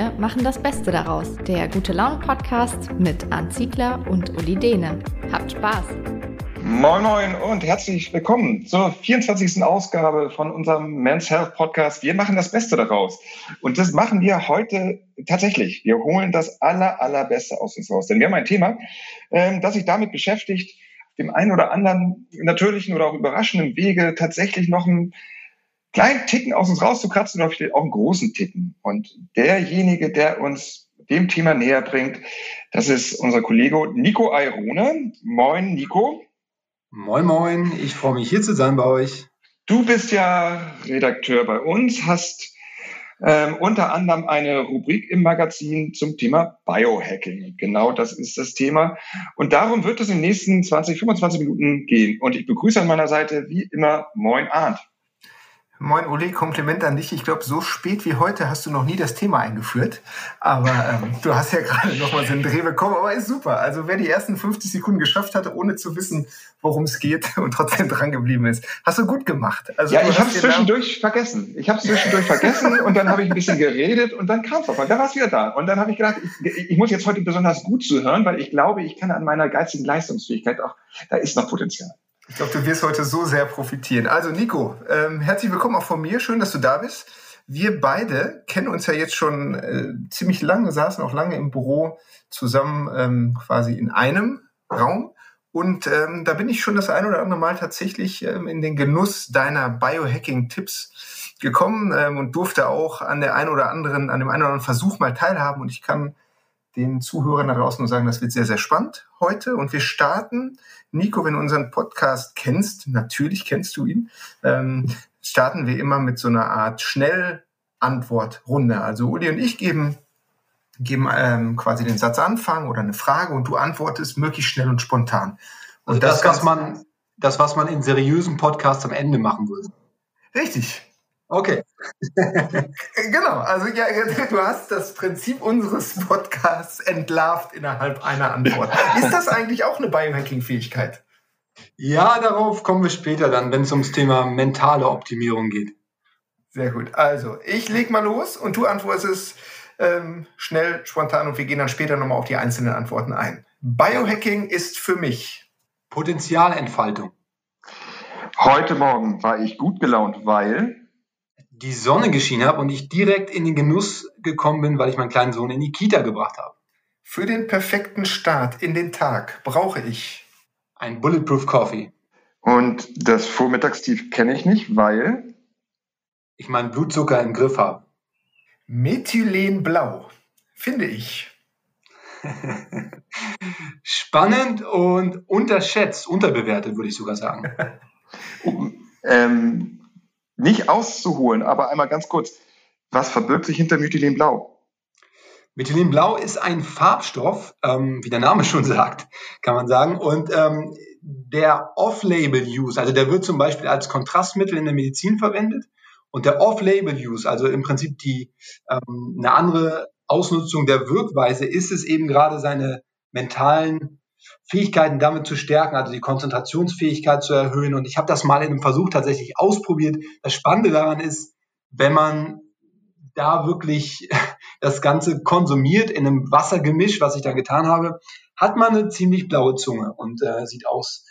Wir machen das Beste daraus. Der Gute Laune Podcast mit Arndt Ziegler und Uli Dehne. Habt Spaß! Moin Moin und herzlich willkommen zur 24. Ausgabe von unserem Men's Health Podcast. Wir machen das Beste daraus. Und das machen wir heute tatsächlich. Wir holen das aller, allerbeste aus uns raus. Denn wir haben ein Thema, ähm, das sich damit beschäftigt, dem einen oder anderen natürlichen oder auch überraschenden Wege tatsächlich noch ein kleinen Ticken aus uns rauszukratzen oder vielleicht auch einen großen Ticken. Und derjenige, der uns dem Thema näher bringt, das ist unser Kollege Nico Airone. Moin, Nico. Moin, moin. Ich freue mich, hier zu sein bei euch. Du bist ja Redakteur bei uns, hast ähm, unter anderem eine Rubrik im Magazin zum Thema Biohacking. Genau das ist das Thema. Und darum wird es in den nächsten 20, 25 Minuten gehen. Und ich begrüße an meiner Seite wie immer Moin Arndt. Moin Uli, Kompliment an dich. Ich glaube, so spät wie heute hast du noch nie das Thema eingeführt. Aber ähm, du hast ja gerade noch mal so einen Dreh bekommen, aber ist super. Also wer die ersten 50 Sekunden geschafft hatte, ohne zu wissen, worum es geht und trotzdem dran geblieben ist, hast du gut gemacht. Also, ja, ich habe es zwischendurch vergessen. Ich habe es zwischendurch vergessen und dann habe ich ein bisschen geredet und dann kam es auf einmal. Da war es wieder da. Und dann habe ich gedacht, ich, ich muss jetzt heute besonders gut zuhören, weil ich glaube, ich kann an meiner geistigen Leistungsfähigkeit auch, da ist noch Potenzial. Ich glaube, du wirst heute so sehr profitieren. Also Nico, ähm, herzlich willkommen auch von mir. Schön, dass du da bist. Wir beide kennen uns ja jetzt schon äh, ziemlich lange, saßen auch lange im Büro zusammen ähm, quasi in einem Raum. Und ähm, da bin ich schon das ein oder andere Mal tatsächlich ähm, in den Genuss deiner Biohacking-Tipps gekommen ähm, und durfte auch an der einen oder anderen, an dem einen oder anderen Versuch mal teilhaben. Und ich kann den Zuhörern da draußen nur sagen, das wird sehr, sehr spannend heute. Und wir starten Nico, wenn du unseren Podcast kennst, natürlich kennst du ihn, ähm, starten wir immer mit so einer Art Schnellantwortrunde. Also Uli und ich geben, geben ähm, quasi den Satzanfang oder eine Frage und du antwortest möglichst schnell und spontan. Und also das, das was man, das, was man in seriösen Podcasts am Ende machen würde. Richtig. Okay. genau, also ja, du hast das Prinzip unseres Podcasts entlarvt innerhalb einer Antwort. Ist das eigentlich auch eine Biohacking-Fähigkeit? Ja, darauf kommen wir später dann, wenn es ums Thema mentale Optimierung geht. Sehr gut. Also, ich leg mal los und du antwortest ähm, schnell, spontan und wir gehen dann später nochmal auf die einzelnen Antworten ein. Biohacking ist für mich Potenzialentfaltung. Heute Morgen war ich gut gelaunt, weil die Sonne geschienen habe und ich direkt in den Genuss gekommen bin, weil ich meinen kleinen Sohn in die Kita gebracht habe. Für den perfekten Start in den Tag brauche ich ein Bulletproof Coffee. Und das Vormittagstief kenne ich nicht, weil ich meinen Blutzucker im Griff habe. Methylenblau finde ich spannend und unterschätzt, unterbewertet, würde ich sogar sagen. ähm, nicht auszuholen, aber einmal ganz kurz, was verbirgt sich hinter Methylenblau? Methylenblau ist ein Farbstoff, ähm, wie der Name schon sagt, kann man sagen. Und ähm, der Off-Label-Use, also der wird zum Beispiel als Kontrastmittel in der Medizin verwendet. Und der Off-Label-Use, also im Prinzip die ähm, eine andere Ausnutzung der Wirkweise, ist es eben gerade seine mentalen Fähigkeiten damit zu stärken, also die Konzentrationsfähigkeit zu erhöhen. Und ich habe das mal in einem Versuch tatsächlich ausprobiert. Das Spannende daran ist, wenn man da wirklich das Ganze konsumiert in einem Wassergemisch, was ich da getan habe, hat man eine ziemlich blaue Zunge und äh, sieht aus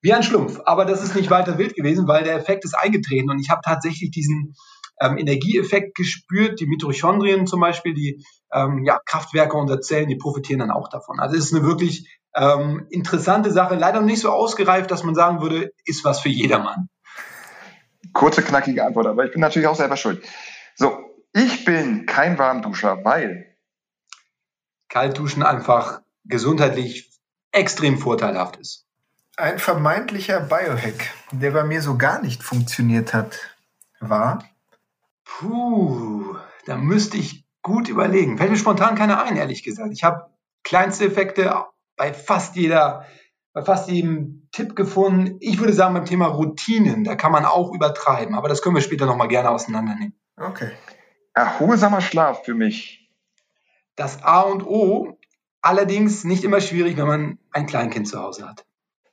wie ein Schlumpf. Aber das ist nicht weiter wild gewesen, weil der Effekt ist eingetreten und ich habe tatsächlich diesen ähm, Energieeffekt gespürt. Die Mitochondrien zum Beispiel, die ähm, ja, Kraftwerke unserer Zellen, die profitieren dann auch davon. Also es ist eine wirklich ähm, interessante Sache, leider nicht so ausgereift, dass man sagen würde, ist was für jedermann. Kurze, knackige Antwort, aber ich bin natürlich auch selber schuld. So, ich bin kein Warmduscher, weil Kaltduschen einfach gesundheitlich extrem vorteilhaft ist. Ein vermeintlicher Biohack, der bei mir so gar nicht funktioniert hat, war? Puh, da müsste ich gut überlegen. Fällt mir spontan keiner ein, ehrlich gesagt. Ich habe kleinste Effekte bei fast jeder, bei fast jedem Tipp gefunden. Ich würde sagen, beim Thema Routinen, da kann man auch übertreiben, aber das können wir später nochmal gerne auseinandernehmen. Okay. Erholsamer Schlaf für mich. Das A und O, allerdings nicht immer schwierig, wenn man ein Kleinkind zu Hause hat.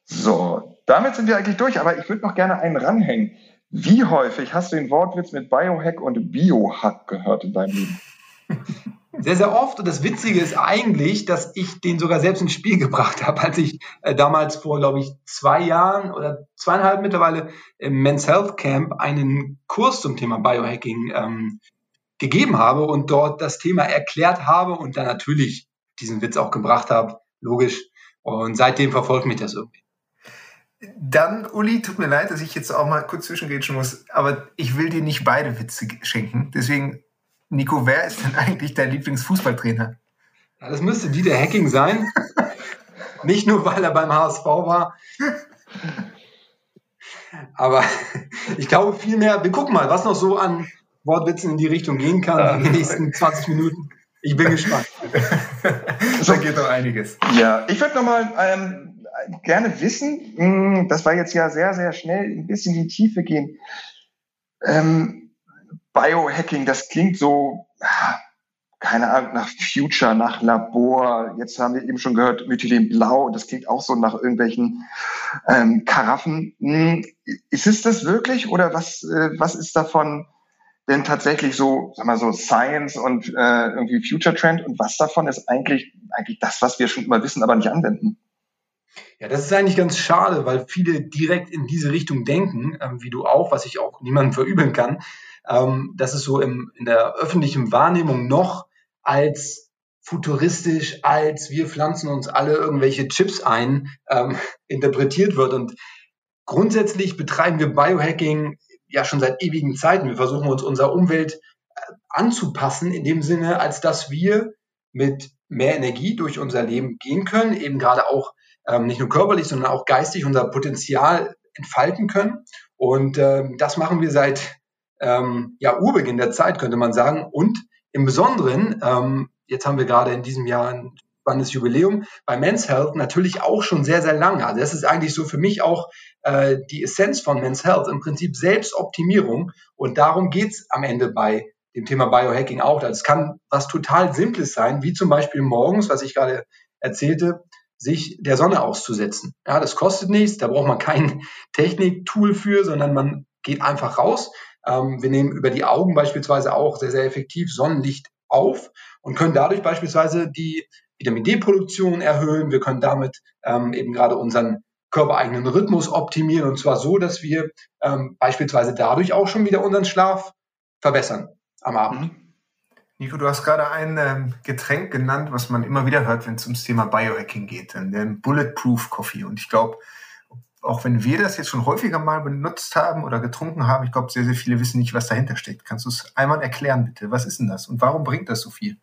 So, damit sind wir eigentlich durch, aber ich würde noch gerne einen ranhängen. Wie häufig hast du den Wortwitz mit Biohack und Biohack gehört in deinem Leben? Sehr, sehr oft. Und das Witzige ist eigentlich, dass ich den sogar selbst ins Spiel gebracht habe, als ich äh, damals vor, glaube ich, zwei Jahren oder zweieinhalb mittlerweile im Men's Health Camp einen Kurs zum Thema Biohacking ähm, gegeben habe und dort das Thema erklärt habe und dann natürlich diesen Witz auch gebracht habe. Logisch. Und seitdem verfolgt mich das irgendwie. Dann, Uli, tut mir leid, dass ich jetzt auch mal kurz zwischengrätschen muss, aber ich will dir nicht beide Witze schenken. Deswegen, Nico, wer ist denn eigentlich dein Lieblingsfußballtrainer? Ja, das müsste Dieter Hacking sein. nicht nur, weil er beim HSV war. Aber ich glaube vielmehr, wir gucken mal, was noch so an Wortwitzen in die Richtung gehen kann in den nächsten 20 Minuten. Ich bin gespannt. da geht doch einiges. Ja, ich würde nochmal ähm, gerne wissen, hm, das war jetzt ja sehr, sehr schnell ein bisschen in die Tiefe gehen. Ähm, Biohacking, das klingt so, keine Ahnung, nach Future, nach Labor. Jetzt haben wir eben schon gehört, Methylenblau, das klingt auch so nach irgendwelchen ähm, Karaffen. Hm, ist es das wirklich oder was, äh, was ist davon denn tatsächlich so, sag mal so Science und äh, irgendwie Future Trend und was davon ist eigentlich, eigentlich das, was wir schon immer wissen, aber nicht anwenden? Ja, das ist eigentlich ganz schade, weil viele direkt in diese Richtung denken, ähm, wie du auch, was ich auch niemandem verübeln kann, ähm, dass es so im, in der öffentlichen Wahrnehmung noch als futuristisch, als wir pflanzen uns alle irgendwelche Chips ein, ähm, interpretiert wird. Und grundsätzlich betreiben wir Biohacking ja schon seit ewigen Zeiten. Wir versuchen uns unserer Umwelt äh, anzupassen, in dem Sinne, als dass wir mit mehr Energie durch unser Leben gehen können, eben gerade auch ähm, nicht nur körperlich, sondern auch geistig unser Potenzial entfalten können. Und ähm, das machen wir seit ähm, ja, Urbeginn der Zeit, könnte man sagen. Und im Besonderen, ähm, jetzt haben wir gerade in diesem Jahr ein spannendes Jubiläum, bei Men's Health natürlich auch schon sehr, sehr lange. Also das ist eigentlich so für mich auch äh, die Essenz von Men's Health, im Prinzip Selbstoptimierung. Und darum geht's am Ende bei dem Thema Biohacking auch. Das kann was total Simples sein, wie zum Beispiel morgens, was ich gerade erzählte, sich der Sonne auszusetzen. Ja, das kostet nichts, da braucht man kein Techniktool für, sondern man geht einfach raus. Ähm, wir nehmen über die Augen beispielsweise auch sehr, sehr effektiv Sonnenlicht auf und können dadurch beispielsweise die Vitamin D-Produktion erhöhen. Wir können damit ähm, eben gerade unseren körpereigenen Rhythmus optimieren und zwar so, dass wir ähm, beispielsweise dadurch auch schon wieder unseren Schlaf verbessern am Abend. Mhm. Nico, du hast gerade ein ähm, Getränk genannt, was man immer wieder hört, wenn es ums Thema Biohacking geht, den Bulletproof Coffee. Und ich glaube, auch wenn wir das jetzt schon häufiger mal benutzt haben oder getrunken haben, ich glaube, sehr, sehr viele wissen nicht, was dahinter steckt. Kannst du es einmal erklären, bitte? Was ist denn das und warum bringt das so viel?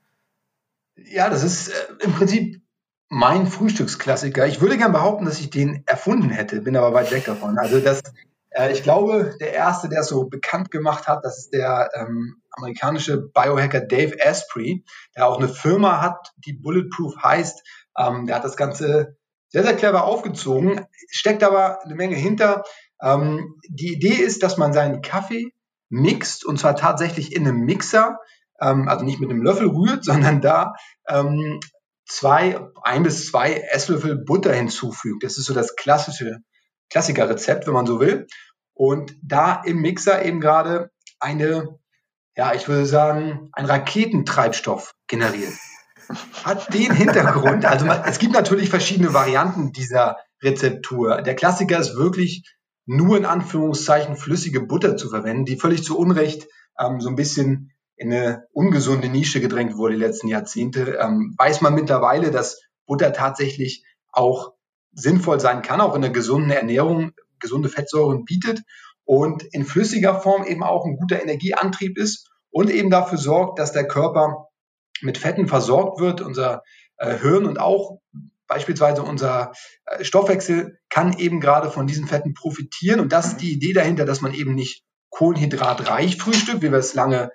Ja, das ist äh, im Prinzip mein Frühstücksklassiker. Ich würde gern behaupten, dass ich den erfunden hätte, bin aber weit weg davon. Also das, äh, ich glaube, der erste, der es so bekannt gemacht hat, das ist der ähm, amerikanische Biohacker Dave Asprey, der auch eine Firma hat, die Bulletproof heißt. Ähm, der hat das Ganze sehr, sehr clever aufgezogen, steckt aber eine Menge hinter. Ähm, die Idee ist, dass man seinen Kaffee mixt und zwar tatsächlich in einem Mixer, ähm, also nicht mit einem Löffel rührt, sondern da ähm, zwei, ein bis zwei Esslöffel Butter hinzufügt. Das ist so das klassische Klassikerrezept, wenn man so will. Und da im Mixer eben gerade eine ja, ich würde sagen, ein Raketentreibstoff generiert. Hat den Hintergrund, also man, es gibt natürlich verschiedene Varianten dieser Rezeptur. Der Klassiker ist wirklich nur in Anführungszeichen flüssige Butter zu verwenden, die völlig zu Unrecht ähm, so ein bisschen in eine ungesunde Nische gedrängt wurde die letzten Jahrzehnte. Ähm, weiß man mittlerweile, dass Butter tatsächlich auch sinnvoll sein kann, auch in einer gesunden Ernährung gesunde Fettsäuren bietet und in flüssiger Form eben auch ein guter Energieantrieb ist und eben dafür sorgt, dass der Körper mit Fetten versorgt wird, unser äh, Hirn und auch beispielsweise unser äh, Stoffwechsel kann eben gerade von diesen Fetten profitieren. Und das ist die Idee dahinter, dass man eben nicht kohlenhydratreich frühstückt, wie wir es lange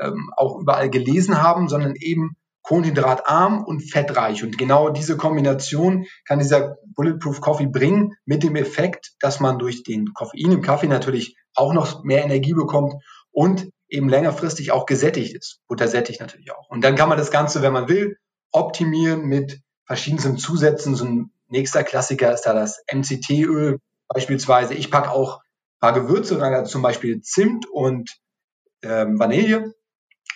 ähm, auch überall gelesen haben, sondern eben kohlenhydratarm und fettreich. Und genau diese Kombination kann dieser Bulletproof Coffee bringen mit dem Effekt, dass man durch den Koffein im Kaffee natürlich auch noch mehr Energie bekommt und eben längerfristig auch gesättigt ist. Buttersättigt natürlich auch. Und dann kann man das Ganze, wenn man will, optimieren mit verschiedensten Zusätzen. So ein nächster Klassiker ist da das MCT-Öl beispielsweise. Ich packe auch ein paar Gewürze rein, also zum Beispiel Zimt und ähm, Vanille.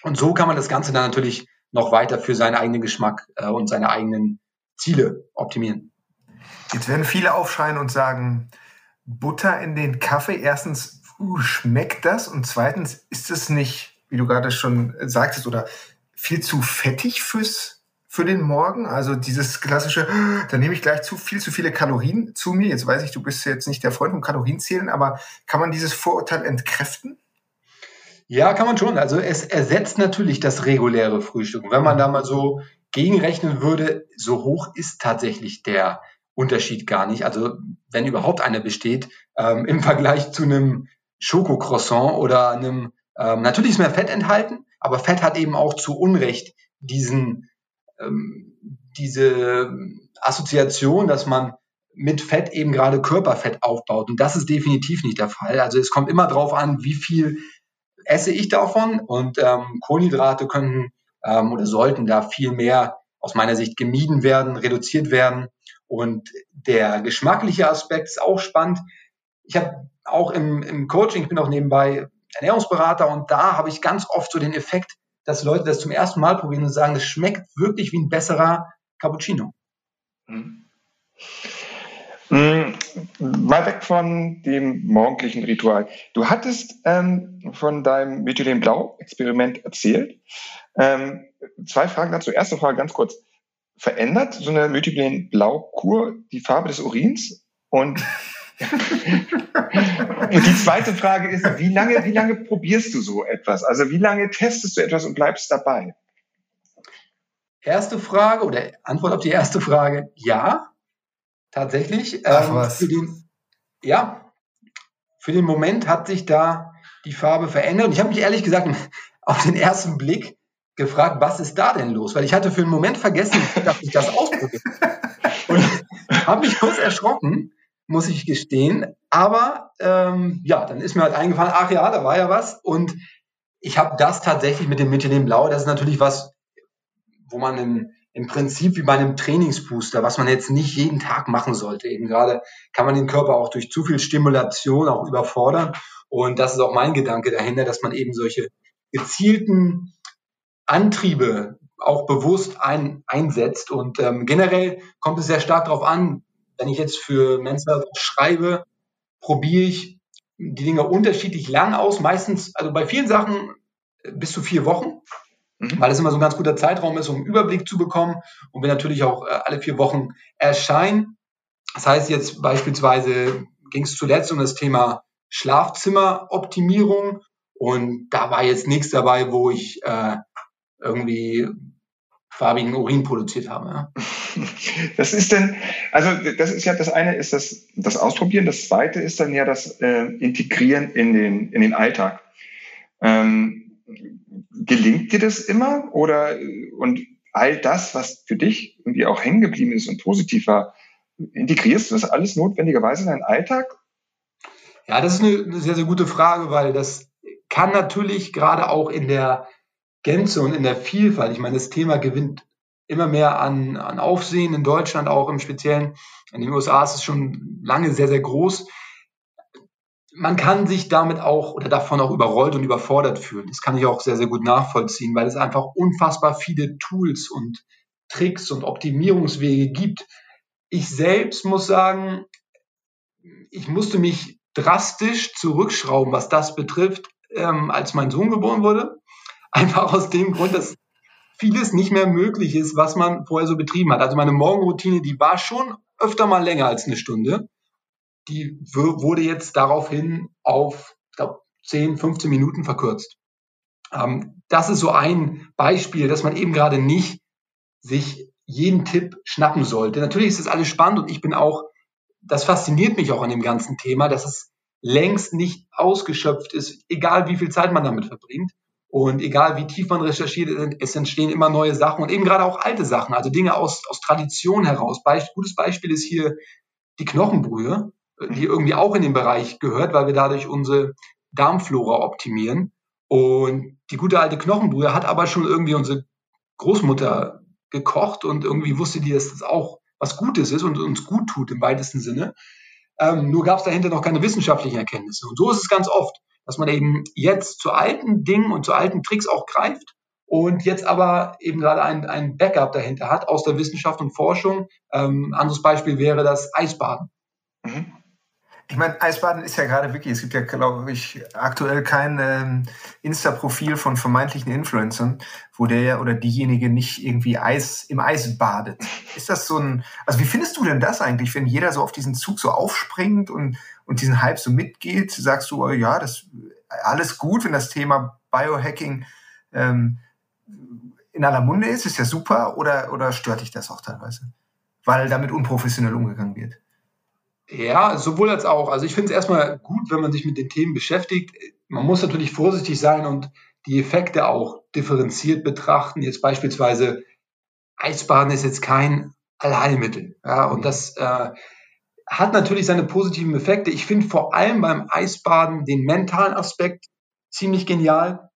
Und so kann man das Ganze dann natürlich noch weiter für seinen eigenen Geschmack äh, und seine eigenen Ziele optimieren. Jetzt werden viele aufschreien und sagen, Butter in den Kaffee. Erstens, uh, schmeckt das? Und zweitens, ist es nicht, wie du gerade schon sagtest, oder viel zu fettig fürs, für den Morgen? Also dieses klassische, da nehme ich gleich zu viel zu viele Kalorien zu mir. Jetzt weiß ich, du bist jetzt nicht der Freund von Kalorienzählen, aber kann man dieses Vorurteil entkräften? Ja, kann man schon. Also es ersetzt natürlich das reguläre Frühstück. Und wenn man da mal so gegenrechnen würde, so hoch ist tatsächlich der Unterschied gar nicht. Also wenn überhaupt einer besteht, ähm, im Vergleich zu einem Schokocroissant oder einem, ähm, natürlich ist mehr Fett enthalten, aber Fett hat eben auch zu Unrecht diesen, ähm, diese Assoziation, dass man mit Fett eben gerade Körperfett aufbaut. Und das ist definitiv nicht der Fall. Also es kommt immer darauf an, wie viel esse ich davon und ähm, Kohlenhydrate können ähm, oder sollten da viel mehr aus meiner Sicht gemieden werden, reduziert werden. Und der geschmackliche Aspekt ist auch spannend. Ich habe auch im, im Coaching, ich bin auch nebenbei Ernährungsberater und da habe ich ganz oft so den Effekt, dass Leute das zum ersten Mal probieren und sagen, es schmeckt wirklich wie ein besserer Cappuccino. Mhm. Mhm. Mal weg von dem morgendlichen Ritual. Du hattest ähm, von deinem Methylene Blau-Experiment erzählt. Ähm, zwei Fragen dazu. Erste Frage ganz kurz. Verändert so eine Methylene Blau-Kur die Farbe des Urins? Und, und die zweite Frage ist, wie lange, wie lange probierst du so etwas? Also wie lange testest du etwas und bleibst dabei? Erste Frage oder Antwort auf die erste Frage, ja. Tatsächlich. Ach, ähm, was. Für den, ja, für den Moment hat sich da die Farbe verändert. Und ich habe mich ehrlich gesagt auf den ersten Blick gefragt, was ist da denn los? Weil ich hatte für einen Moment vergessen, dass ich das ausprobiere. Und habe mich kurz erschrocken, muss ich gestehen. Aber ähm, ja, dann ist mir halt eingefallen, ach ja, da war ja was. Und ich habe das tatsächlich mit dem Mittelnehmen Blau, das ist natürlich was, wo man im, im Prinzip wie bei einem Trainingsbooster, was man jetzt nicht jeden Tag machen sollte. Eben gerade kann man den Körper auch durch zu viel Stimulation auch überfordern. Und das ist auch mein Gedanke dahinter, dass man eben solche gezielten Antriebe auch bewusst ein, einsetzt. Und ähm, generell kommt es sehr stark darauf an, wenn ich jetzt für Mensa schreibe, probiere ich die Dinge unterschiedlich lang aus. Meistens, also bei vielen Sachen bis zu vier Wochen mhm. weil es immer so ein ganz guter Zeitraum ist, um einen Überblick zu bekommen und wir natürlich auch äh, alle vier Wochen erscheinen. Das heißt jetzt beispielsweise ging es zuletzt um das Thema Schlafzimmeroptimierung und da war jetzt nichts dabei, wo ich äh, irgendwie farbigen Urin produziert habe. Ja. Das ist denn, also das ist ja das eine ist das, das Ausprobieren, das zweite ist dann ja das äh, Integrieren in den, in den Alltag. Ähm, gelingt dir das immer? Oder und all das, was für dich irgendwie auch hängen geblieben ist und positiv war, integrierst du das alles notwendigerweise in deinen Alltag? Ja, das ist eine, eine sehr, sehr gute Frage, weil das kann natürlich gerade auch in der Gänze und in der Vielfalt, ich meine, das Thema gewinnt immer mehr an, an Aufsehen in Deutschland, auch im Speziellen. In den USA ist es schon lange sehr, sehr groß man kann sich damit auch oder davon auch überrollt und überfordert fühlen. Das kann ich auch sehr, sehr gut nachvollziehen, weil es einfach unfassbar viele Tools und Tricks und Optimierungswege gibt. Ich selbst muss sagen, ich musste mich drastisch zurückschrauben, was das betrifft, ähm, als mein Sohn geboren wurde. Einfach aus dem Grund, dass vieles nicht mehr möglich ist, was man vorher so betrieben hat. Also meine Morgenroutine, die war schon öfter mal länger als eine Stunde die wurde jetzt daraufhin auf, ich glaube, 10, 15 Minuten verkürzt. Ähm, das ist so ein Beispiel, dass man eben gerade nicht sich jeden Tipp schnappen sollte. Natürlich ist das alles spannend und ich bin auch, das fasziniert mich auch an dem ganzen Thema, dass es längst nicht ausgeschöpft ist, egal wie viel Zeit man damit verbringt. Und egal wie tief man recherchiert, es entstehen immer neue Sachen und eben gerade auch alte Sachen, also Dinge aus, aus Tradition heraus. Be gutes Beispiel ist hier die Knochenbrühe die irgendwie auch in den Bereich gehört, weil wir dadurch unsere Darmflora optimieren. Und die gute alte Knochenbrühe hat aber schon irgendwie unsere Großmutter gekocht und irgendwie wusste die, dass das auch was Gutes ist und uns gut tut im weitesten Sinne. Ähm, nur gab es dahinter noch keine wissenschaftlichen Erkenntnisse. Und so ist es ganz oft, dass man eben jetzt zu alten Dingen und zu alten Tricks auch greift und jetzt aber eben gerade ein, ein Backup dahinter hat aus der Wissenschaft und Forschung. Ähm, anderes Beispiel wäre das Eisbaden. Mhm. Ich meine, Eisbaden ist ja gerade wirklich, es gibt ja, glaube ich, aktuell kein ähm, Insta-Profil von vermeintlichen Influencern, wo der oder diejenige nicht irgendwie Eis im Eis badet. Ist das so ein, also wie findest du denn das eigentlich, wenn jeder so auf diesen Zug so aufspringt und, und diesen Hype so mitgeht? Sagst du, oh, ja, das alles gut, wenn das Thema Biohacking ähm, in aller Munde ist, ist ja super, oder, oder stört dich das auch teilweise? Weil damit unprofessionell umgegangen wird. Ja, sowohl als auch. Also ich finde es erstmal gut, wenn man sich mit den Themen beschäftigt. Man muss natürlich vorsichtig sein und die Effekte auch differenziert betrachten. Jetzt beispielsweise Eisbaden ist jetzt kein Allheilmittel. Ja, und das äh, hat natürlich seine positiven Effekte. Ich finde vor allem beim Eisbaden den mentalen Aspekt ziemlich genial,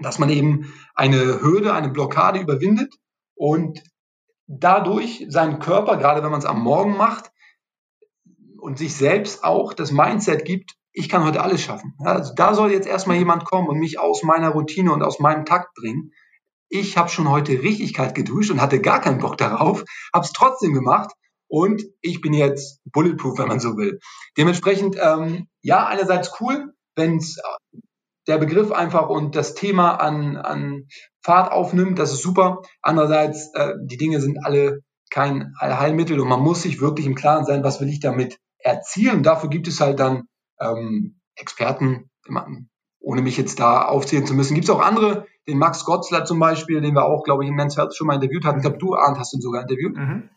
dass man eben eine Hürde, eine Blockade überwindet und dadurch seinen Körper, gerade wenn man es am Morgen macht, und sich selbst auch das Mindset gibt, ich kann heute alles schaffen. Also da soll jetzt erstmal jemand kommen und mich aus meiner Routine und aus meinem Takt bringen. Ich habe schon heute Richtigkeit geduscht und hatte gar keinen Bock darauf, habe es trotzdem gemacht und ich bin jetzt bulletproof, wenn man so will. Dementsprechend, ähm, ja, einerseits cool, wenn äh, der Begriff einfach und das Thema an, an Fahrt aufnimmt, das ist super. Andererseits, äh, die Dinge sind alle kein Allheilmittel und man muss sich wirklich im Klaren sein, was will ich damit erzielen. Dafür gibt es halt dann ähm, Experten, ohne mich jetzt da aufzählen zu müssen. Gibt es auch andere, den Max Gotzler zum Beispiel, den wir auch, glaube ich, Men's Health schon mal interviewt hatten. Ich glaube, du, Arndt, hast ihn sogar interviewt. Mhm.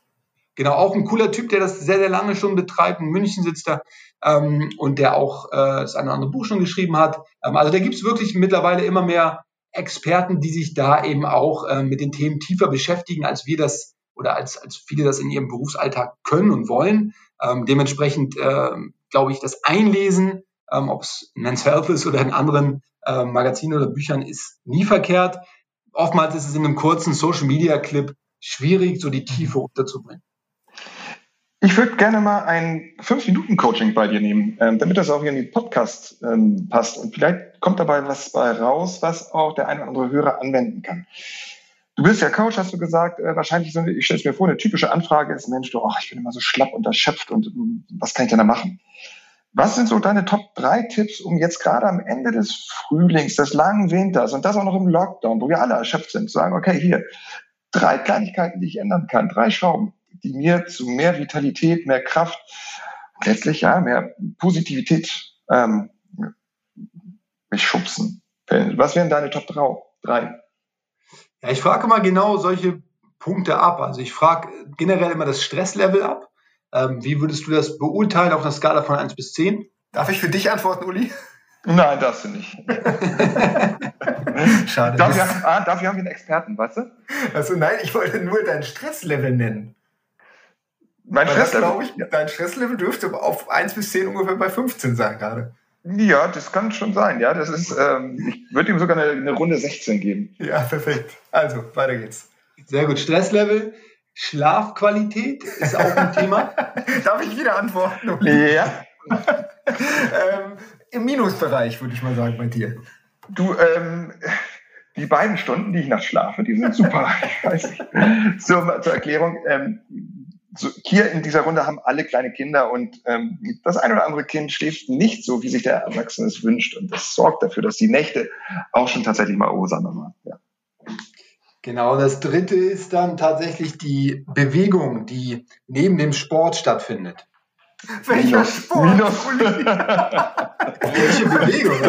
Genau, auch ein cooler Typ, der das sehr, sehr lange schon betreibt. In München sitzt er ähm, und der auch äh, das eine oder andere Buch schon geschrieben hat. Ähm, also da gibt es wirklich mittlerweile immer mehr Experten, die sich da eben auch äh, mit den Themen tiefer beschäftigen, als wir das oder als, als viele das in ihrem Berufsalltag können und wollen. Ähm, dementsprechend äh, glaube ich, das Einlesen, ähm, ob es in Men's Health ist oder in anderen äh, Magazinen oder Büchern, ist nie verkehrt. Oftmals ist es in einem kurzen Social Media Clip schwierig, so die Tiefe unterzubringen. Ich würde gerne mal ein 5-Minuten-Coaching bei dir nehmen, ähm, damit das auch hier in den Podcast ähm, passt. Und vielleicht kommt dabei was bei raus, was auch der eine oder andere Hörer anwenden kann. Du bist ja Coach, hast du gesagt. Äh, wahrscheinlich, so, ich stelle es mir vor, eine typische Anfrage ist, Mensch, du, ach, ich bin immer so schlapp und erschöpft und hm, was kann ich denn da machen? Was sind so deine Top 3 Tipps, um jetzt gerade am Ende des Frühlings, des langen Winters und das auch noch im Lockdown, wo wir alle erschöpft sind, zu sagen, okay, hier, drei Kleinigkeiten, die ich ändern kann, drei Schrauben, die mir zu mehr Vitalität, mehr Kraft, letztlich ja, mehr Positivität ähm, mich schubsen. Was wären deine Top 3? Ja, ich frage mal genau solche Punkte ab. Also ich frage generell immer das Stresslevel ab. Ähm, wie würdest du das beurteilen auf einer Skala von 1 bis 10? Darf ich für dich antworten, Uli? Nein, darfst du nicht. Schade. Dafür, ah, dafür haben wir einen Experten, weißt du? Also nein, ich wollte nur dein Stresslevel nennen. Mein Stresslevel? ich, dein Stresslevel dürfte auf 1 bis 10 ungefähr bei 15 sein gerade. Ja, das kann schon sein. Ja, das ist, ähm, ich würde ihm sogar eine, eine, Runde 16 geben. Ja, perfekt. Also, weiter geht's. Sehr gut. Stresslevel, Schlafqualität ist auch ein Thema. Darf ich wieder antworten? Ja. ähm, Im Minusbereich, würde ich mal sagen, bei dir. Du, ähm, die beiden Stunden, die ich nachts schlafe, die sind super. ich weiß nicht. Zur, zur Erklärung, ähm, so, hier in dieser Runde haben alle kleine Kinder und ähm, das ein oder andere Kind schläft nicht so, wie sich der Erwachsene es wünscht. Und das sorgt dafür, dass die Nächte auch schon tatsächlich mal ursamer waren. Ja. Genau, das dritte ist dann tatsächlich die Bewegung, die neben dem Sport stattfindet. Welcher Minus, Sport? Minus. Welche Bewegung?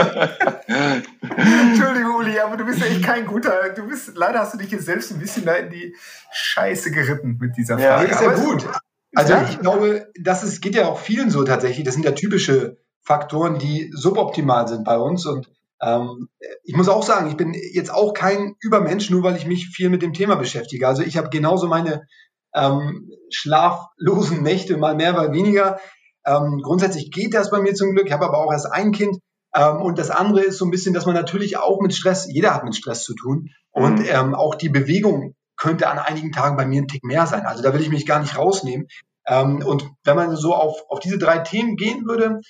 Entschuldigung, Uli, aber du bist ja echt kein guter. Du bist, leider hast du dich jetzt selbst ein bisschen da in die Scheiße geritten mit dieser Frage. Ja, ist ja gut. Also ich glaube, das ist, geht ja auch vielen so tatsächlich. Das sind ja typische Faktoren, die suboptimal sind bei uns. Und ähm, ich muss auch sagen, ich bin jetzt auch kein Übermensch, nur weil ich mich viel mit dem Thema beschäftige. Also ich habe genauso meine ähm, schlaflosen Nächte, mal mehr, mal weniger. Ähm, grundsätzlich geht das bei mir zum Glück. Ich habe aber auch erst ein Kind. Ähm, und das andere ist so ein bisschen, dass man natürlich auch mit Stress, jeder hat mit Stress zu tun. Und mhm. ähm, auch die Bewegung könnte an einigen Tagen bei mir ein Tick mehr sein. Also da will ich mich gar nicht rausnehmen. Ähm, und wenn man so auf, auf diese drei Themen gehen würde,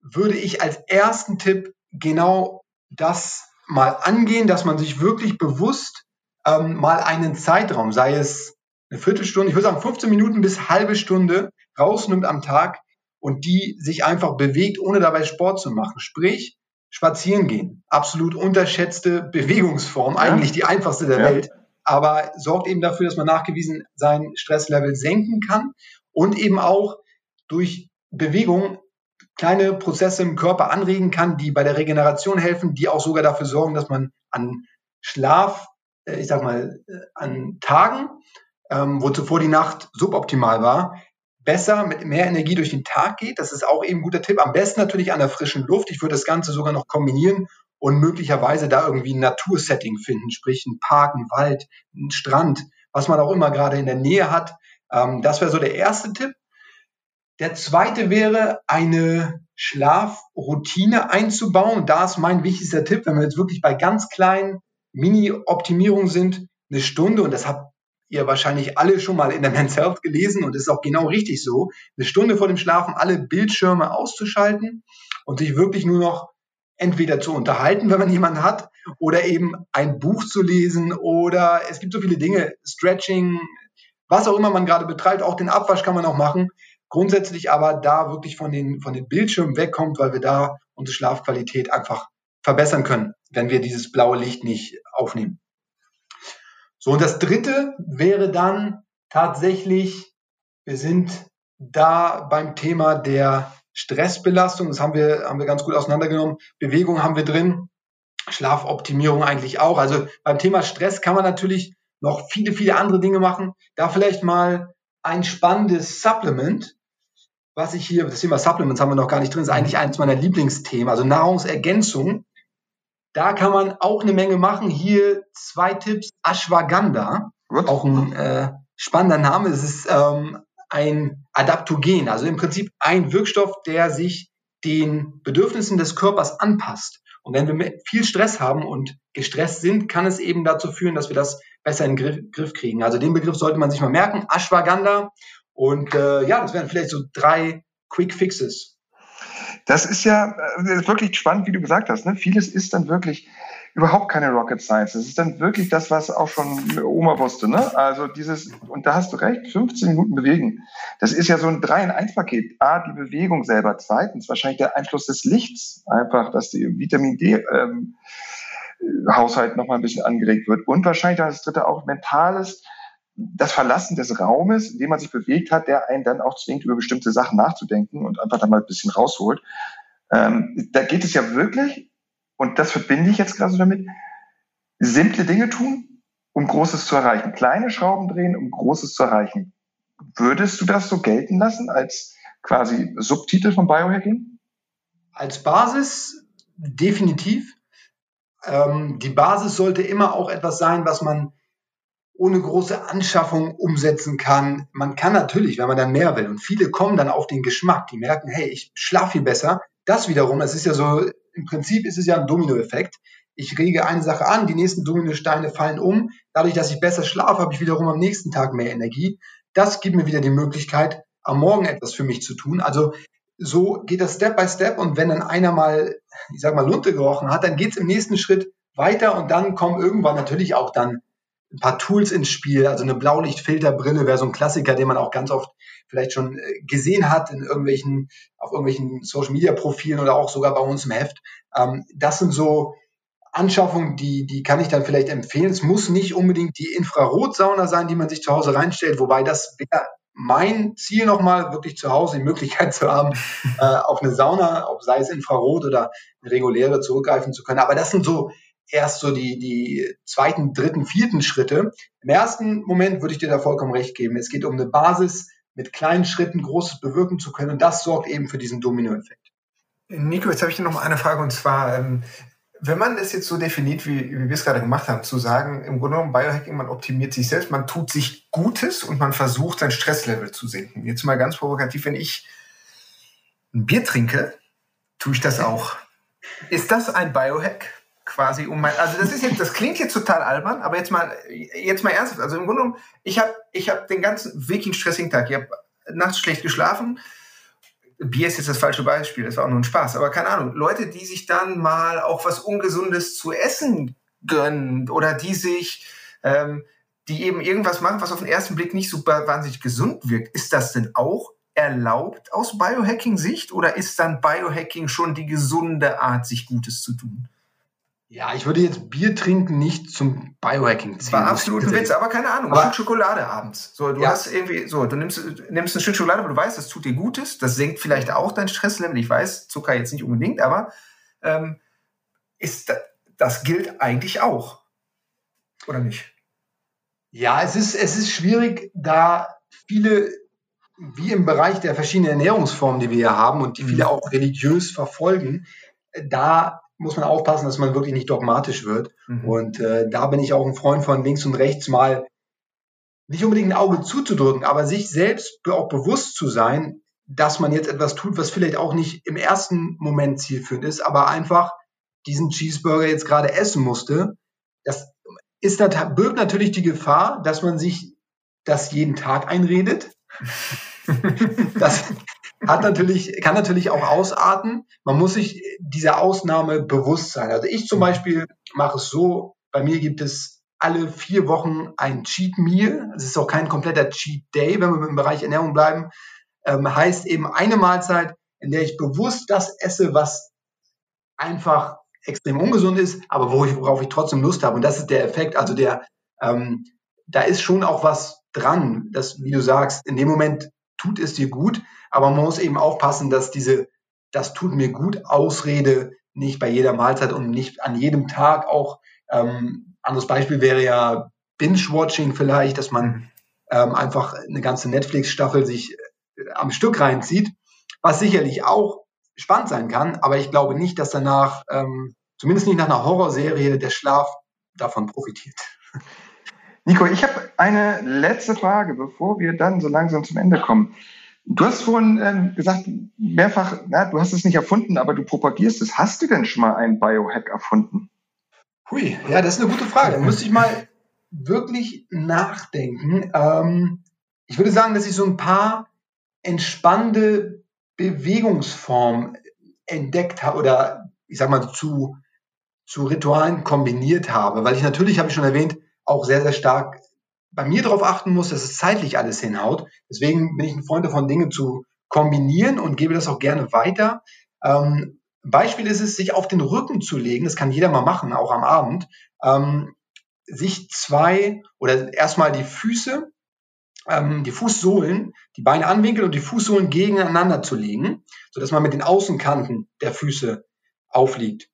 würde ich als ersten Tipp genau das mal angehen, dass man sich wirklich bewusst ähm, mal einen Zeitraum, sei es eine Viertelstunde, ich würde sagen 15 Minuten bis halbe Stunde rausnimmt am Tag und die sich einfach bewegt, ohne dabei Sport zu machen. Sprich, spazieren gehen. Absolut unterschätzte Bewegungsform, ja. eigentlich die einfachste der ja. Welt, aber sorgt eben dafür, dass man nachgewiesen sein Stresslevel senken kann und eben auch durch Bewegung kleine Prozesse im Körper anregen kann, die bei der Regeneration helfen, die auch sogar dafür sorgen, dass man an Schlaf, äh, ich sag mal, äh, an Tagen, ähm, wo zuvor die Nacht suboptimal war, besser mit mehr Energie durch den Tag geht. Das ist auch eben ein guter Tipp. Am besten natürlich an der frischen Luft. Ich würde das Ganze sogar noch kombinieren und möglicherweise da irgendwie ein Natursetting finden, sprich ein Park, ein Wald, ein Strand, was man auch immer gerade in der Nähe hat. Ähm, das wäre so der erste Tipp. Der zweite wäre, eine Schlafroutine einzubauen. Da ist mein wichtigster Tipp, wenn wir jetzt wirklich bei ganz kleinen Mini-Optimierungen sind, eine Stunde, und das habt ihr wahrscheinlich alle schon mal in der Men's Health gelesen und ist auch genau richtig so, eine Stunde vor dem Schlafen alle Bildschirme auszuschalten und sich wirklich nur noch entweder zu unterhalten, wenn man jemanden hat, oder eben ein Buch zu lesen oder es gibt so viele Dinge, Stretching, was auch immer man gerade betreibt, auch den Abwasch kann man auch machen. Grundsätzlich aber da wirklich von den, von den Bildschirmen wegkommt, weil wir da unsere Schlafqualität einfach verbessern können, wenn wir dieses blaue Licht nicht aufnehmen. So, und das dritte wäre dann tatsächlich, wir sind da beim Thema der Stressbelastung. Das haben wir, haben wir ganz gut auseinandergenommen. Bewegung haben wir drin. Schlafoptimierung eigentlich auch. Also beim Thema Stress kann man natürlich noch viele, viele andere Dinge machen. Da vielleicht mal ein spannendes Supplement, was ich hier, das Thema Supplements haben wir noch gar nicht drin, ist eigentlich eines meiner Lieblingsthemen, also Nahrungsergänzung. Da kann man auch eine Menge machen. Hier zwei Tipps. Ashwagandha, Gut. auch ein äh, spannender Name. Es ist ähm, ein Adaptogen, also im Prinzip ein Wirkstoff, der sich den Bedürfnissen des Körpers anpasst. Und wenn wir viel Stress haben und gestresst sind, kann es eben dazu führen, dass wir das besser in den Griff, Griff kriegen. Also den Begriff sollte man sich mal merken. Ashwagandha. Und äh, ja, das wären vielleicht so drei Quick Fixes. Das ist ja das ist wirklich spannend, wie du gesagt hast. Ne? Vieles ist dann wirklich überhaupt keine Rocket Science. Das ist dann wirklich das, was auch schon Oma wusste. Ne? Also dieses, und da hast du recht, 15 Minuten bewegen. Das ist ja so ein 3 in 1 Paket. A, die Bewegung selber. Zweitens wahrscheinlich der Einfluss des Lichts. Einfach, dass die Vitamin D ähm, Haushalt nochmal ein bisschen angeregt wird. Und wahrscheinlich das dritte auch mentales das Verlassen des Raumes, in dem man sich bewegt hat, der einen dann auch zwingt, über bestimmte Sachen nachzudenken und einfach dann mal ein bisschen rausholt. Ähm, da geht es ja wirklich, und das verbinde ich jetzt gerade so damit, simple Dinge tun, um Großes zu erreichen. Kleine Schrauben drehen, um Großes zu erreichen. Würdest du das so gelten lassen als quasi Subtitel von Biohacking? Als Basis definitiv. Ähm, die Basis sollte immer auch etwas sein, was man ohne große Anschaffung umsetzen kann. Man kann natürlich, wenn man dann mehr will, und viele kommen dann auf den Geschmack, die merken, hey, ich schlafe viel besser. Das wiederum, das ist ja so, im Prinzip ist es ja ein Dominoeffekt. Ich rege eine Sache an, die nächsten Dominosteine fallen um. Dadurch, dass ich besser schlafe, habe ich wiederum am nächsten Tag mehr Energie. Das gibt mir wieder die Möglichkeit, am Morgen etwas für mich zu tun. Also so geht das Step by Step und wenn dann einer mal, ich sag mal, Lunte gerochen hat, dann geht es im nächsten Schritt weiter und dann kommen irgendwann natürlich auch dann ein paar Tools ins Spiel. Also eine Blaulichtfilterbrille wäre so ein Klassiker, den man auch ganz oft vielleicht schon äh, gesehen hat in irgendwelchen, auf irgendwelchen Social Media Profilen oder auch sogar bei uns im Heft. Ähm, das sind so Anschaffungen, die, die kann ich dann vielleicht empfehlen. Es muss nicht unbedingt die Infrarotsauna sein, die man sich zu Hause reinstellt, wobei das wäre mein Ziel nochmal, wirklich zu Hause die Möglichkeit zu haben, äh, auf eine Sauna, ob sei es Infrarot oder eine reguläre zurückgreifen zu können. Aber das sind so erst so die, die zweiten, dritten, vierten Schritte. Im ersten Moment würde ich dir da vollkommen recht geben. Es geht um eine Basis, mit kleinen Schritten Großes bewirken zu können. Und das sorgt eben für diesen Dominoeffekt. Nico, jetzt habe ich dir noch eine Frage und zwar, ähm, wenn man das jetzt so definiert, wie, wie wir es gerade gemacht haben, zu sagen, im Grunde genommen Biohacking, man optimiert sich selbst, man tut sich Gutes und man versucht, sein Stresslevel zu senken. Jetzt mal ganz provokativ, wenn ich ein Bier trinke, tue ich das auch. Ist das ein Biohack? Quasi um mein, also das ist jetzt, das klingt jetzt total albern, aber jetzt mal, jetzt mal ernsthaft. Also im Grunde genommen, ich habe, ich habe den ganzen wirklich stressigen Tag, ich habe nachts schlecht geschlafen, Bier ist jetzt das falsche Beispiel, das war auch nur ein Spaß, aber keine Ahnung, Leute, die sich dann mal auch was Ungesundes zu essen gönnen oder die sich, ähm, die eben irgendwas machen, was auf den ersten Blick nicht super wahnsinnig gesund wirkt, ist das denn auch erlaubt aus Biohacking-Sicht oder ist dann Biohacking schon die gesunde Art, sich Gutes zu tun? Ja, ich würde jetzt Bier trinken nicht zum Biohacking ziehen. War absolut ein Witz, aber keine Ahnung, ein Stück Schokolade abends. So, du ja. hast irgendwie, so, du nimmst, nimmst ein Stück Schokolade, aber du weißt, das tut dir Gutes, das senkt vielleicht auch dein Stresslevel. Ich weiß, Zucker jetzt nicht unbedingt, aber ähm, ist, das gilt eigentlich auch. Oder nicht? Ja, es ist, es ist schwierig, da viele, wie im Bereich der verschiedenen Ernährungsformen, die wir hier haben und die viele mhm. auch religiös verfolgen, da muss man aufpassen, dass man wirklich nicht dogmatisch wird. Mhm. Und äh, da bin ich auch ein Freund von links und rechts mal nicht unbedingt ein Auge zuzudrücken, aber sich selbst auch bewusst zu sein, dass man jetzt etwas tut, was vielleicht auch nicht im ersten Moment zielführend ist, aber einfach diesen Cheeseburger jetzt gerade essen musste. Das ist birgt natürlich die Gefahr, dass man sich das jeden Tag einredet. das, hat natürlich, kann natürlich auch ausarten. Man muss sich dieser Ausnahme bewusst sein. Also ich zum Beispiel mache es so, bei mir gibt es alle vier Wochen ein Cheat Meal. Es ist auch kein kompletter Cheat Day, wenn wir im Bereich Ernährung bleiben. Ähm, heißt eben eine Mahlzeit, in der ich bewusst das esse, was einfach extrem ungesund ist, aber worauf ich trotzdem Lust habe. Und das ist der Effekt. Also der, ähm, da ist schon auch was dran, dass, wie du sagst, in dem Moment tut es dir gut, aber man muss eben aufpassen, dass diese, das tut mir gut Ausrede nicht bei jeder Mahlzeit und nicht an jedem Tag auch, ähm, anderes Beispiel wäre ja Binge-Watching vielleicht, dass man mhm. ähm, einfach eine ganze Netflix-Staffel sich äh, am Stück reinzieht, was sicherlich auch spannend sein kann, aber ich glaube nicht, dass danach, ähm, zumindest nicht nach einer Horrorserie, der Schlaf davon profitiert. Nico, ich habe eine letzte Frage, bevor wir dann so langsam zum Ende kommen. Du hast vorhin ähm, gesagt, mehrfach, na, du hast es nicht erfunden, aber du propagierst es. Hast du denn schon mal einen Biohack erfunden? Hui, ja, das ist eine gute Frage. Da müsste ich mal wirklich nachdenken. Ähm, ich würde sagen, dass ich so ein paar entspannende Bewegungsformen entdeckt habe oder ich sag mal zu, zu Ritualen kombiniert habe, weil ich natürlich, habe ich schon erwähnt, auch sehr, sehr stark bei mir darauf achten muss, dass es zeitlich alles hinhaut. Deswegen bin ich ein Freund davon, Dinge zu kombinieren und gebe das auch gerne weiter. Ähm, Beispiel ist es, sich auf den Rücken zu legen. Das kann jeder mal machen, auch am Abend. Ähm, sich zwei oder erstmal die Füße, ähm, die Fußsohlen, die Beine anwinkeln und die Fußsohlen gegeneinander zu legen, sodass man mit den Außenkanten der Füße aufliegt.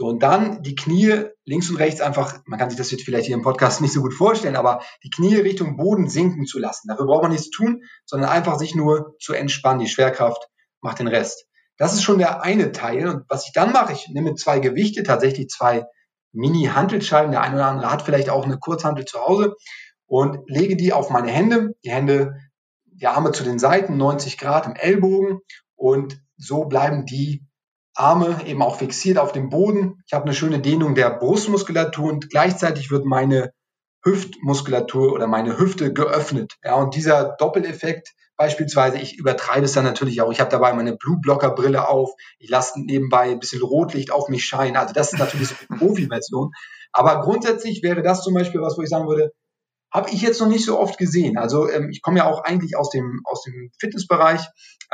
So, und dann die Knie links und rechts einfach, man kann sich das jetzt vielleicht hier im Podcast nicht so gut vorstellen, aber die Knie Richtung Boden sinken zu lassen. Dafür braucht man nichts tun, sondern einfach sich nur zu entspannen. Die Schwerkraft macht den Rest. Das ist schon der eine Teil. Und was ich dann mache, ich nehme zwei Gewichte, tatsächlich zwei Mini-Hantelscheiben. Der eine oder andere hat vielleicht auch eine Kurzhantel zu Hause und lege die auf meine Hände. Die Hände, die Arme zu den Seiten, 90 Grad im Ellbogen. Und so bleiben die Arme eben auch fixiert auf dem Boden. Ich habe eine schöne Dehnung der Brustmuskulatur und gleichzeitig wird meine Hüftmuskulatur oder meine Hüfte geöffnet. Ja, und dieser Doppeleffekt beispielsweise, ich übertreibe es dann natürlich auch. Ich habe dabei meine Blue-Blocker-Brille auf. Ich lasse nebenbei ein bisschen Rotlicht auf mich scheinen. Also das ist natürlich so eine Profi-Version. Aber grundsätzlich wäre das zum Beispiel was, wo ich sagen würde, habe ich jetzt noch nicht so oft gesehen. Also ähm, ich komme ja auch eigentlich aus dem, aus dem Fitnessbereich.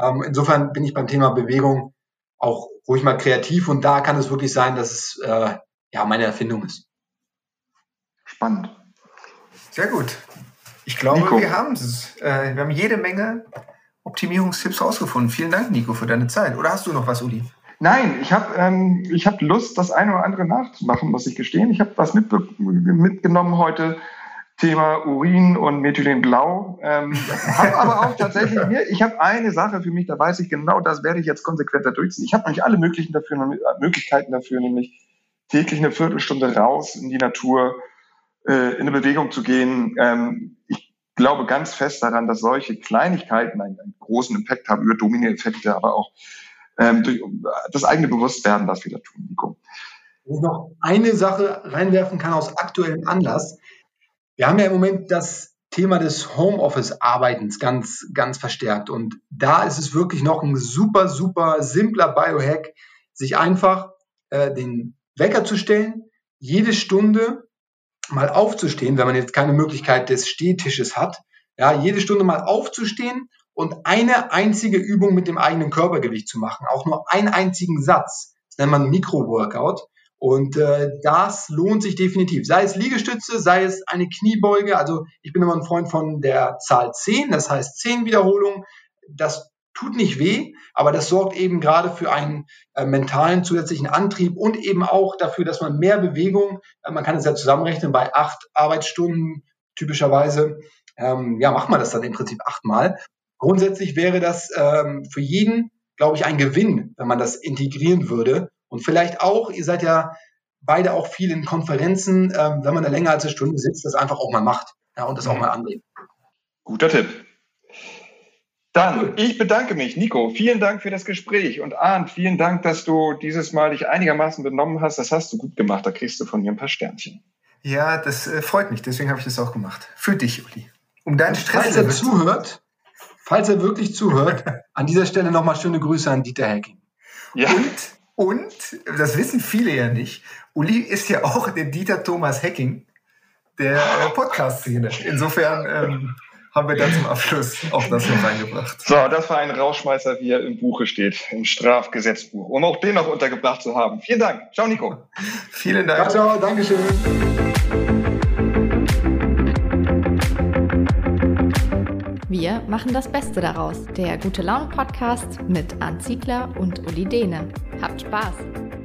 Ähm, insofern bin ich beim Thema Bewegung auch ruhig mal kreativ und da kann es wirklich sein, dass es äh, ja meine Erfindung ist. Spannend. Sehr gut. Ich glaube, Nico. wir haben es. Äh, wir haben jede Menge Optimierungstipps rausgefunden. Vielen Dank, Nico, für deine Zeit. Oder hast du noch was, Uli? Nein, ich habe ähm, hab Lust, das eine oder andere nachzumachen, muss ich gestehen. Ich habe was mitgenommen heute Thema Urin und Methylenblau. Ähm, habe aber auch tatsächlich mir, ich habe eine Sache für mich, da weiß ich genau, das werde ich jetzt konsequenter durchziehen. Ich habe nicht alle möglichen dafür, Möglichkeiten dafür, nämlich täglich eine Viertelstunde raus in die Natur, äh, in eine Bewegung zu gehen. Ähm, ich glaube ganz fest daran, dass solche Kleinigkeiten einen, einen großen Impact haben über Domino-Effekte, aber auch ähm, durch das eigene Bewusstwerden, was wir da tun, Nico. Wo ich noch eine Sache reinwerfen kann aus aktuellem Anlass. Wir haben ja im Moment das Thema des Homeoffice-Arbeitens ganz, ganz verstärkt. Und da ist es wirklich noch ein super, super simpler Biohack, sich einfach äh, den Wecker zu stellen, jede Stunde mal aufzustehen, wenn man jetzt keine Möglichkeit des Stehtisches hat, ja, jede Stunde mal aufzustehen und eine einzige Übung mit dem eigenen Körpergewicht zu machen, auch nur einen einzigen Satz. Das nennt man Mikro-Workout. Und äh, das lohnt sich definitiv. Sei es Liegestütze, sei es eine Kniebeuge. Also ich bin immer ein Freund von der Zahl 10, das heißt 10 Wiederholungen. Das tut nicht weh, aber das sorgt eben gerade für einen äh, mentalen zusätzlichen Antrieb und eben auch dafür, dass man mehr Bewegung, äh, man kann es ja zusammenrechnen, bei acht Arbeitsstunden typischerweise, ähm, ja, macht man das dann im Prinzip achtmal. Grundsätzlich wäre das ähm, für jeden, glaube ich, ein Gewinn, wenn man das integrieren würde. Und vielleicht auch, ihr seid ja beide auch viel in Konferenzen, ähm, wenn man da länger als eine Stunde sitzt, das einfach auch mal macht ja, und das auch mhm. mal anbringt. Guter Tipp. Dann, ich bedanke mich, Nico. Vielen Dank für das Gespräch. Und Arndt, vielen Dank, dass du dieses Mal dich einigermaßen benommen hast. Das hast du gut gemacht. Da kriegst du von mir ein paar Sternchen. Ja, das äh, freut mich. Deswegen habe ich das auch gemacht. Für dich, Uli. Um deinen Stress. Falls er zuhört, falls er wirklich zuhört, an dieser Stelle nochmal schöne Grüße an Dieter Hacking. Ja. Und, und, das wissen viele ja nicht, Uli ist ja auch der Dieter Thomas Hacking der äh, Podcast-Szene. Insofern ähm, haben wir dann zum Abschluss auch das noch reingebracht. So, das war ein Rauschmeißer, wie er im Buche steht, im Strafgesetzbuch, um auch den noch untergebracht zu haben. Vielen Dank. Ciao, Nico. Vielen Dank. Ciao, ciao. Dankeschön. Wir machen das Beste daraus. Der Gute Laune Podcast mit Ann Ziegler und Uli Dehne. Habt Spaß!